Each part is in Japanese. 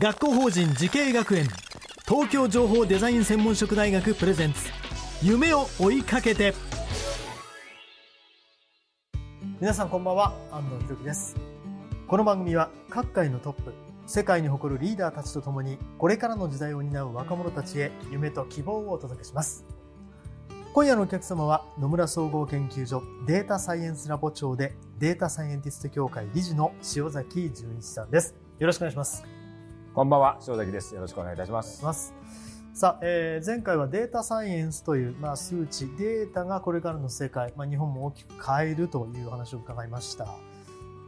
学校法人慈恵学園。東京情報デザイン専門職大学プレゼンツ。夢を追いかけて。皆さんこんばんは。安藤裕樹です。この番組は各界のトップ世界に誇るリーダーたちとともにこれからの時代を担う若者たちへ夢と希望をお届けします。今夜のお客様は野村総合研究所データサイエンスラボ長でデータサイエンティスト協会理事の塩崎純一さんです。よろしくお願いします。こんばんは、塩崎です。よろしくお願いいたします。ますさあ、えー前回はデータサイエンスという、まあ、数値データがこれからの世界、まあ、日本も大きく変えるという話を伺いました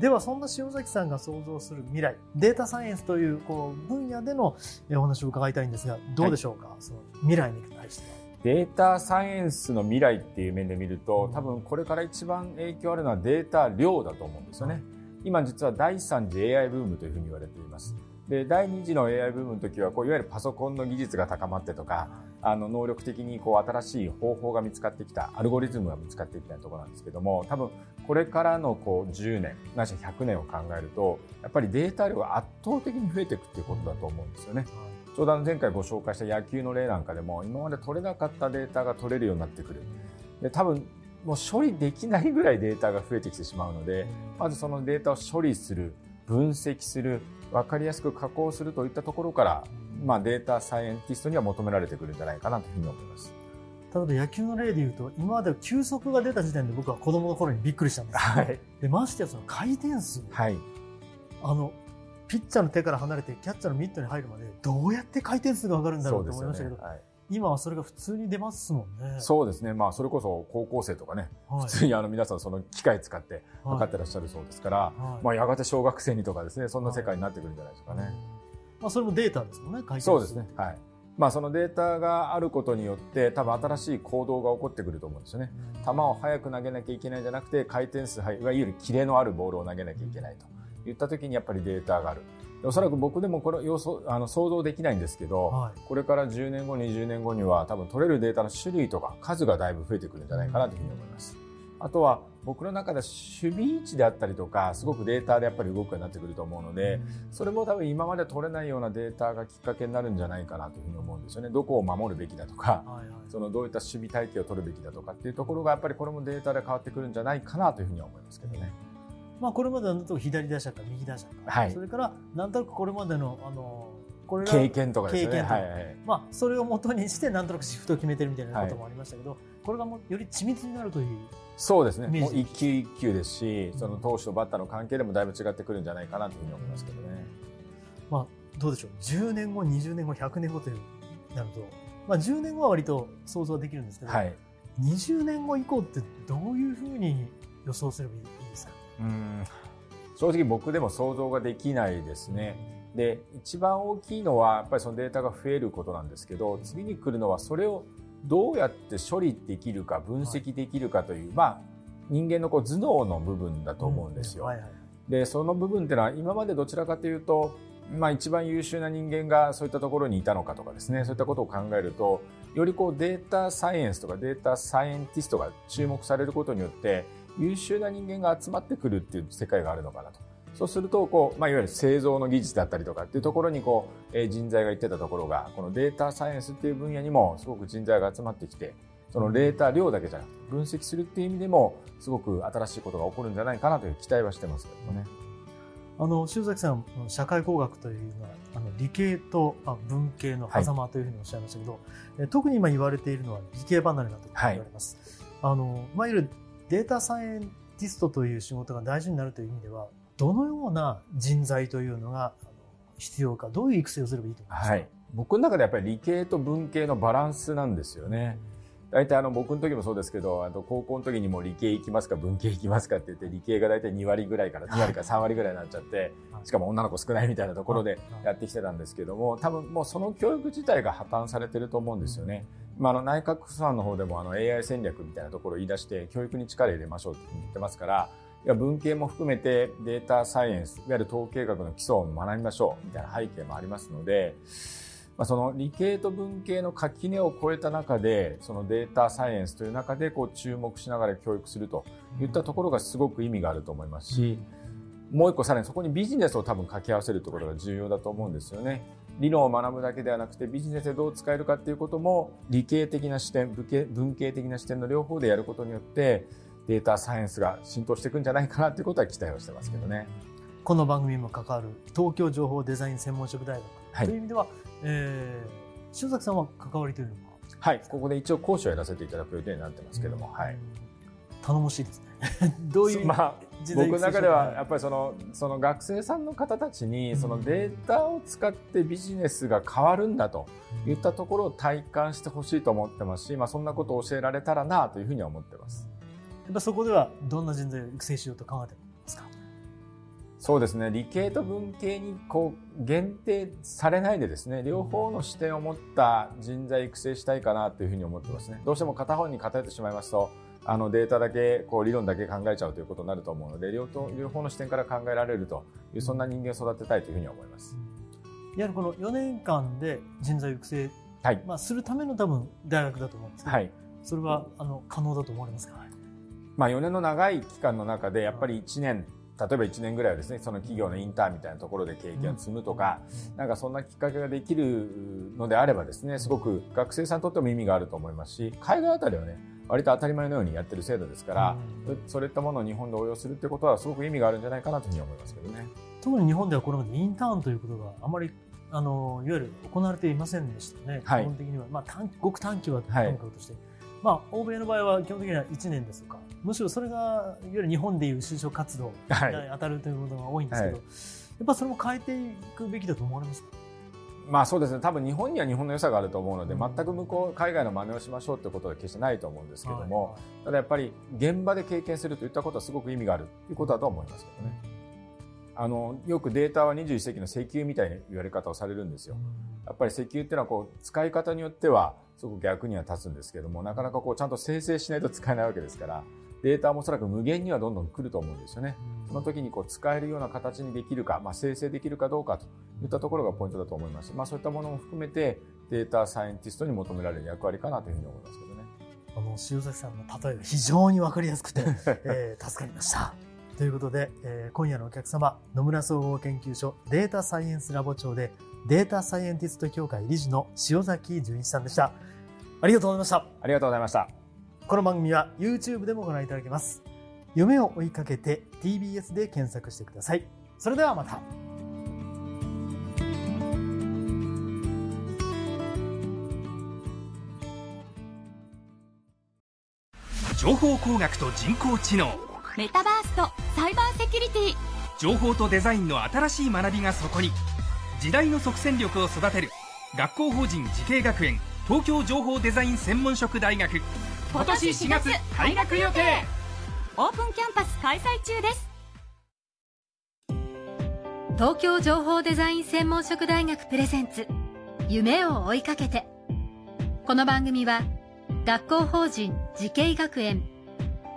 ではそんな塩崎さんが想像する未来データサイエンスというこう分野でのえーお話を伺いたいんですがどうでしょうか、その未来に対してはデータサイエンスの未来っていう面で見ると、多分これから一番影響あるのはデータ量だと思うんですよね。今実は第3次 AI ブームというふうに言われています。で、第2次の AI ブームの時は、こういわゆるパソコンの技術が高まってとか、あの能力的にこう新しい方法が見つかってきた、アルゴリズムが見つかってきたところなんですけども、多分これからのこう10年、ないしは100年を考えると、やっぱりデータ量が圧倒的に増えていくっていうことだと思うんですよね。ちょうど前回ご紹介した野球の例なんかでも今まで取れなかったデータが取れるようになってくる。で多分もう処理できないぐらいデータが増えてきてしまうのでまずそのデータを処理する分析する分かりやすく加工するといったところから、まあ、データサイエンティストには求められてくるんじゃないかなというふうに思います。例えば野球の例で言うと今まで球速が出た時点で僕は子供の頃にびっくりしたんですはい。でましてやその回転数はい。あのピッチャーの手から離れてキャッチャーのミットに入るまでどうやって回転数が上がるんだろうと思いましたけど、はい。今はそれが普通に出ますもんね。そうですね。まあ、それこそ高校生とかね、はい普通にあの皆さんその機械使ってはい測ってらっしゃるそうですから、はいまあ、やがて小学生にとかですね、そんな世界になってくるんじゃないですかね。まあ、それもデータですもんね、回転数そうですね。はい。まあそのデータがあることによって多分新しい行動が起こってくると思うんですよね。球を速く投げなきゃいけないんじゃなくて回転数いわゆるキレのあるボールを投げなきゃいけないと言った時にやっぱりデータがある。おそらく僕でもこれ予想あの想像できないんですけど、はいこれから10年後、20年後には多分取れるデータの種類とか数がだいぶ増えてくるんじゃないかなというふうに思います。あとは僕の中では守備位置であったりとか、すごくデータでやっぱり動くようになってくると思うので、それも多分今まで取れないようなデータがきっかけになるんじゃないかなというふうに思うんですよね。どこを守るべきだとか、はいはいそのどういった守備体系を取るべきだとかっていうところがやっぱりこれもデータで変わってくるんじゃないかなというふうには思いますけどね。まあ、これまではなんと左打者か右打者か、はい。それからなんとなくこれまでのあのこれが経験とかですね。はいはいまあ、それを元にしてなんとなくシフトを決めてるみたいなこともありましたけど、これがもうより緻密になるというそうですね。もう一球一球ですし、その投手とバッターの関係でもだいぶ違ってくるんじゃないかなというふうに思いますけどね。まあ、どうでしょう？10年後20年後100年後というなると、まあ、10年後は割と想像できるんですけど、はい。20年後以降ってどういうふうに予想すればいいですか？うん。正直僕でも想像ができないですね。で、一番大きいのはやっぱりそのデータが増えることなんですけど、次に来るのはそれをどうやって処理できるか、分析できるかという、まあ、人間のこう頭脳の部分だと思うんですよ。はいはい。で、その部分っていうのは今までどちらかというと、まあ一番優秀な人間がそういったところにいたのかとかですね、そういったことを考えると、よりこうデータサイエンスとかデータサイエンティストが注目されることによって、優秀な人間が集まってくるっていう世界があるのかなと。そうすると、こう、まあ、いわゆる製造の技術だったりとかっていうところに、こう、えー人材が行ってたところが、このデータサイエンスっていう分野にもすごく人材が集まってきて、そのデータ量だけじゃなくて、分析するっていう意味でも、すごく新しいことが起こるんじゃないかなという期待はしてますけどもね。ああの塩崎さん社会工学というのはあの理系とあ文系の狭間というふうにおっしゃいましたけど、え特に今言われているのは理系離れだと言われます。あのいわゆるデータサイエンティストという仕事が大事になるという意味ではどのような人材というのが必要かどういう育成をすればいいと思いますか、はい、僕の中でやっぱり理系と文系のバランスなんですよね。大体あの僕の時もそうですけど、あと高校の時にも理系行きますか文系行きますかって言って理系が大体2割ぐらいから2割から3割ぐらいになっちゃって、しかも女の子少ないみたいなところでやってきてたんですけども、多分もうその教育自体が破綻されてると思うんですよね。まあ、あの内閣府さんの方でもあの AI 戦略みたいなところを言い出して教育に力入れましょうって言ってますから、いや文系も含めてデータサイエンス、いわゆる統計学の基礎を学びましょうみたいな背景もありますので、まあ、その理系と文系の垣根を越えた中で、そのデータサイエンスという中でこう注目しながら教育するといったところがすごく意味があると思いますし、もう一個さらにそこにビジネスを多分掛け合わせるということが重要だと思うんですよね。理論を学ぶだけではなくてビジネスでどう使えるかっていうことも理系的な視点、文系文系的な視点の両方でやることによってデータサイエンスが浸透していくんじゃないかなということは期待をしてますけどね。この番組にも関わる東京情報デザイン専門職大学はいという意味では、えー、塩崎さんは関わりというのは？はい、ここで一応講師をやらせていただく予定になってますけども、はい。頼もしいですね。どういう？まあ僕の中ではやっぱりそのその学生さんの方たちにそのデータを使ってビジネスが変わるんだといったところを体感してほしいと思ってますし、まあ、そんなことを教えられたらなというふうには思ってます。やっぱそこではどんな人材を育成しようと考えてますか？そうですね。理系と文系にこう限定されないでですね両方の視点を持った人材育成したいかなというふうに思ってますね。どうしても片方に偏ってしまいますとあのデータだけこう理論だけ考えちゃうということになると思うので両と両方の視点から考えられるというそんな人間を育てたいというふうに思います。いわゆるこの4年間で人材育成、はい、まあ、するための多分大学だと思うんですけど、はい。それはあの可能だと思われますか？まあ、4年の長い期間の中でやっぱり1年例えば1年ぐらいはですねその企業のインターンみたいなところで経験を積むとか、なんかそんなきっかけができるのであればですねすごく学生さんにとっても意味があると思いますし海外あたりはね割と当たり前のようにやってる制度ですから、そういったものを日本で応用するってことはすごく意味があるんじゃないかなというふうに思いますけどね。特に日本ではこれまでインターンということがあまりあのいわゆる行われていませんでしたね、はい。基本的には、まあ、短ごく短期はとはい。もかくとして、まあ、欧米の場合は基本的には1年ですとかむしろそれがいわゆる日本でいう就職活動にはい。当たるということが多いんですけど、はい。やっぱそれも変えていくべきだと思われますか？まあそうですね多分日本には日本の良さがあると思うので全く向こう海外の真似をしましょうってことは決してないと思うんですけども、ただやっぱり現場で経験するといったことはすごく意味があるということだと思いますけどね。あのよくデータは21世紀の石油みたいな言われ方をされるんですよ。やっぱり石油っていうのはこう使い方によってはすごく逆には立つんですけどもなかなかこうちゃんと生成しないと使えないわけですからデータもおそらく無限にはどんどん来ると思うんですよね。その時にこう使えるような形にできるか、まあ、生成できるかどうかといったところがポイントだと思います。まあ、そういったものも含めてデータサイエンティストに求められる役割かなというふうに思いますけどね。あの塩崎さんの例えが非常に分かりやすくて、えー助かりました。ということで、えー今夜のお客様野村総合研究所データサイエンスラボ長でデータサイエンティスト協会理事の塩崎純一さんでした。ありがとうございました。ありがとうございました。この番組は YouTube でもご覧いただけます。夢を追いかけて TBS で検索してください。それではまた。情報工学と人工知能メタバースとサイバーセキュリティ情報とデザインの新しい学びがそこに時代の即戦力を育てる学校法人慈恵学園東京情報デザイン専門職大学今年4月開学予定。オープンキャンパス開催中です。東京情報デザイン専門職大学プレゼンツ夢を追いかけて。この番組は学校法人慈恵学園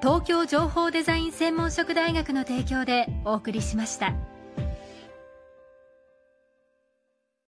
東京情報デザイン専門職大学の提供でお送りしました。